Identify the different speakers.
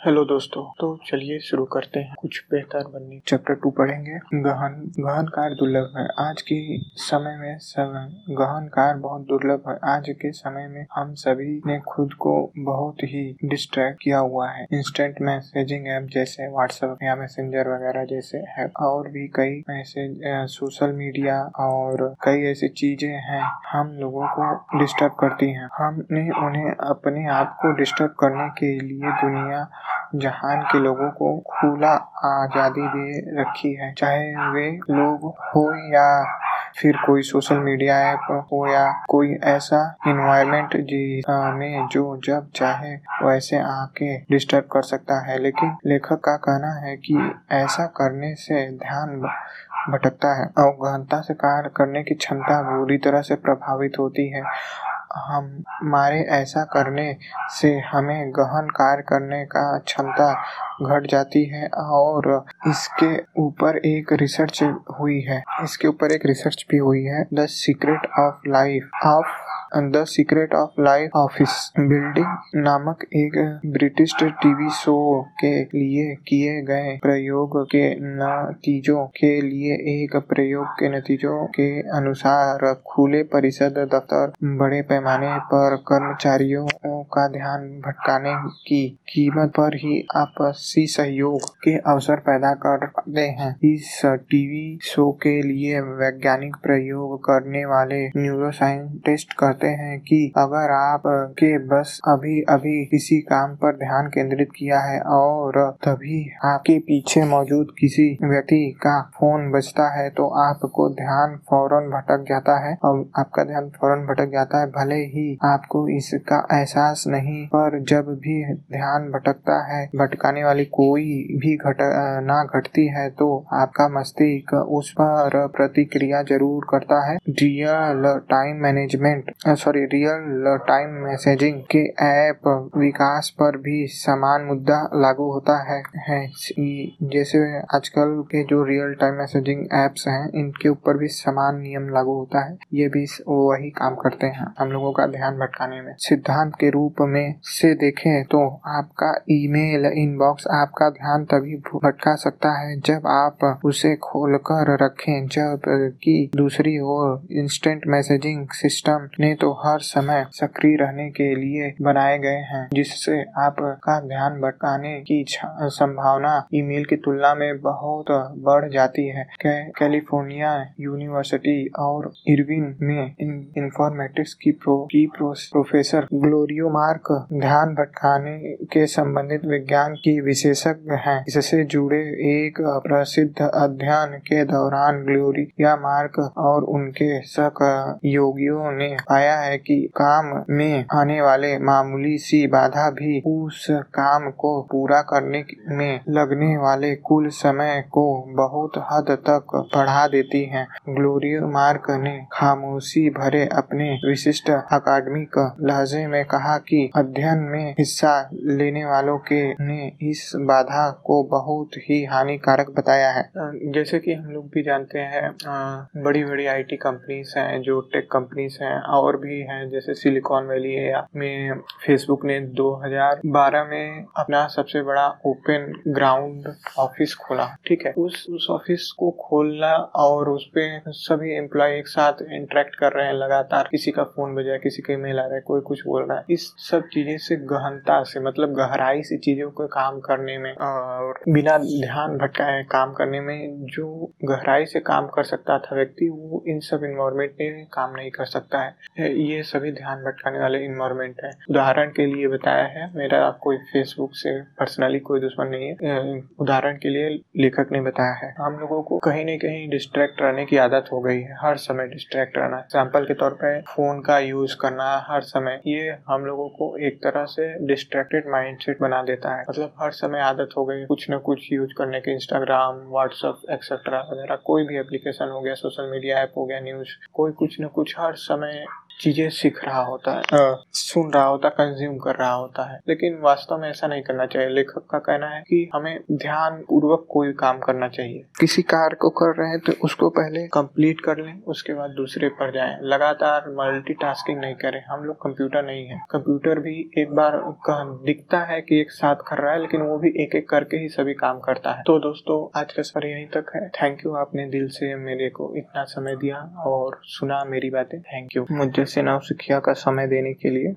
Speaker 1: Hello दोस्तों तो चलिए शुरू करते हैं। कुछ बेहतर बनने चैप्टर टू पढ़ेंगे। गहन गहन कार दुर्लभ है। आज के समय में सब, गहन कार बहुत दुर्लभ है। आज के समय में हम सभी ने खुद को बहुत ही डिस्ट्रैक्ट किया हुआ है। इंस्टेंट मैसेजिंग ऐप जैसे व्हाट्सएप या मैसेंजर वगैरह जैसे है और भी कई मैसेज सोशल मीडिया और कई ऐसी चीज़ें हैं। हम लोगों को डिस्टर्ब करती हैं। हमने उन्हें अपने आप को डिस्टर्ब करने के लिए दुनिया जहान के लोगों को खुला आज़ादी दे रखी है। चाहे वे लोग हो या फिर कोई सोशल मीडिया ऐप हो या कोई ऐसा इन्वायरमेंट में जो जब चाहे वैसे आके डिस्टर्ब कर सकता है। लेकिन लेखक का कहना है कि ऐसा करने से ध्यान भटकता है। और गहनता से कार्य करने की क्षमता बुरी तरह से प्रभावित होती है। हमारे ऐसा करने से हमें गहन कार्य करने का क्षमता घट जाती है और इसके ऊपर एक रिसर्च हुई है। इसके ऊपर एक रिसर्च भी हुई है। The secret of life of the secret of life office building नामक एक ब्रिटिश टीवी शो के लिए किए गए प्रयोग के नतीजों के लिए एक प्रयोग के नतीजों के अनुसार खुले परिषद दफ्तर बड़े पैमाने पर कर्मचारियों का ध्यान भटकाने की कीमत पर ही आपसी सहयोग के अवसर पैदा करते हैं। इस टीवी शो के लिए वैज्ञानिक प्रयोग करने वाले न्यूरो साइंटिस्ट कहते हैं कि अगर आप के बस अभी अभी किसी काम पर ध्यान केंद्रित किया है और तभी आपके पीछे मौजूद किसी व्यक्ति का फ़ोन बजता है तो आपको ध्यान फ़ौरन भटक जाता है। और आपका ध्यान फ़ौरन भटक जाता है, भले ही आपको इसका एहसास नहीं, पर जब भी ध्यान भटकता है, भटकाने वाली कोई भी घट ना घटती है तो आपका मस्तिष्क उस पर प्रतिक्रिया ज़रूर करता है। Real time management sorry real time messaging के ऐप विकास पर भी समान मुद्दा लागू होता है, है। जैसे आजकल के जो रियल टाइम मैसेजिंग एप्स हैं इनके ऊपर भी समान नियम लागू होता है। ये भी वही काम करते हैं हम लोगों का ध्यान भटकाने में। सिद्धांत के रूप में से देखें तो आपका ईमेल इनबॉक्स आपका ध्यान तभी भटका सकता है जब आप उसे खोलकर रखें जब कि दूसरी ओर इंस्टेंट मैसेजिंग सिस्टम ने तो हर समय सक्रिय रहने के लिए बनाए गए हैं जिससे आपका ध्यान भटकाने की संभावना ईमेल की तुलना में बहुत बढ़ जाती है। कैलिफ़ोर्निया यूनिवर्सिटी और इरविन में इंफॉर्मेटिक्स की प्रो की प्रो, प्रोफेसर ग्लोरियो मार्क ध्यान भटकाने के संबंधित विज्ञान की विशेषज्ञ हैं। इससे जुड़े एक प्रसिद्ध अध्ययन के दौरान ग्लोरिया मार्क और उनके सहयोगियों ने पाया है कि काम में आने वाले मामूली सी बाधा भी उस काम को पूरा करने में लगने वाले कुल समय को बहुत हद तक बढ़ा देती है। ग्लोरियो मार्क ने खामोशी भरे अपने विशिष्ट अकादमिक लहजे में कहा कि अध्ययन में हिस्सा लेने वालों के ने इस बाधा को बहुत ही हानिकारक बताया है। जैसे कि हम लोग भी जानते हैं बड़ी बड़ी आईटी कंपनीज़ हैं, जो टेक कंपनीज़ हैं, और भी हैं, जैसे सिलिकॉन वैली है में फेसबुक ने 2012 में अपना सबसे बड़ा ओपन ग्राउंड ऑफ़िस खोला, ठीक है? उस उस ऑफ़िस को खोलना और उस पे सभी एम्प्लॉय एक साथ इंटरेक्ट कर रहे हैं, लगातार किसी का फ़ोन बजा किसी का ईमेल आ रहा है, कोई कुछ बोल रहा है। इस सब चीज़ें से गहनता से मतलब गहराई से चीज़ों को काम करने में और बिना ध्यान भटकाए काम करने में जो गहराई से काम कर सकता था व्यक्ति, वो इन सब इन्वायरमेंट में काम नहीं कर सकता है। ये सभी ध्यान भटकाने वाले इन्वायरमेंट है। उदाहरण के लिए बताया है, मेरा कोई फेसबुक से पर्सनली कोई दुश्मन नहीं है। उदाहरण के लिए लेखक ने बताया है, हम लोगों को कहीं न कहीं डिस्ट्रैक्ट रहने की आदत हो गई है, हर समय डिस्ट्रैक्ट रहना। एग्ज़ाम्पल के तौर पर फ़ोन का यूज़ करना हर समय, ये हम लोगों को एक तरह से डिस्ट्रैक्टेड माइंडसेट बना देता है। मतलब हर समय आदत हो गई, कुछ न कुछ यूज़ करने के इंस्टाग्राम व्हाट्सअप एक्सेट्रा वगैरह, कोई भी एप्लीकेशन हो गया सोशल मीडिया ऐप हो गया न्यूज़ कोई कुछ न कुछ हर समय चीज़ें सीख रहा होता है सुन रहा होता है कंज्यूम कर रहा होता है। लेकिन वास्तव में ऐसा नहीं करना चाहिए। लेखक का कहना है कि हमें ध्यान पूर्वक कोई काम करना चाहिए। किसी कार्य को कर रहे हैं तो उसको पहले कंप्लीट कर लें उसके बाद दूसरे पर जाएँ। लगातार मल्टीटास्किंग नहीं करें। हम लोग कंप्यूटर नहीं है। कंप्यूटर भी एक बार दिखता है कि एक साथ कर रहा है लेकिन वो भी एक एक करके ही सभी काम करता है। तो दोस्तों आज का सफ़र यहीं तक है। थैंक यू आपने दिल से मेरे को इतना समय दिया और सुना मेरी बातें। थैंक यू मुझे से नव सिखिया का समय देने के लिए।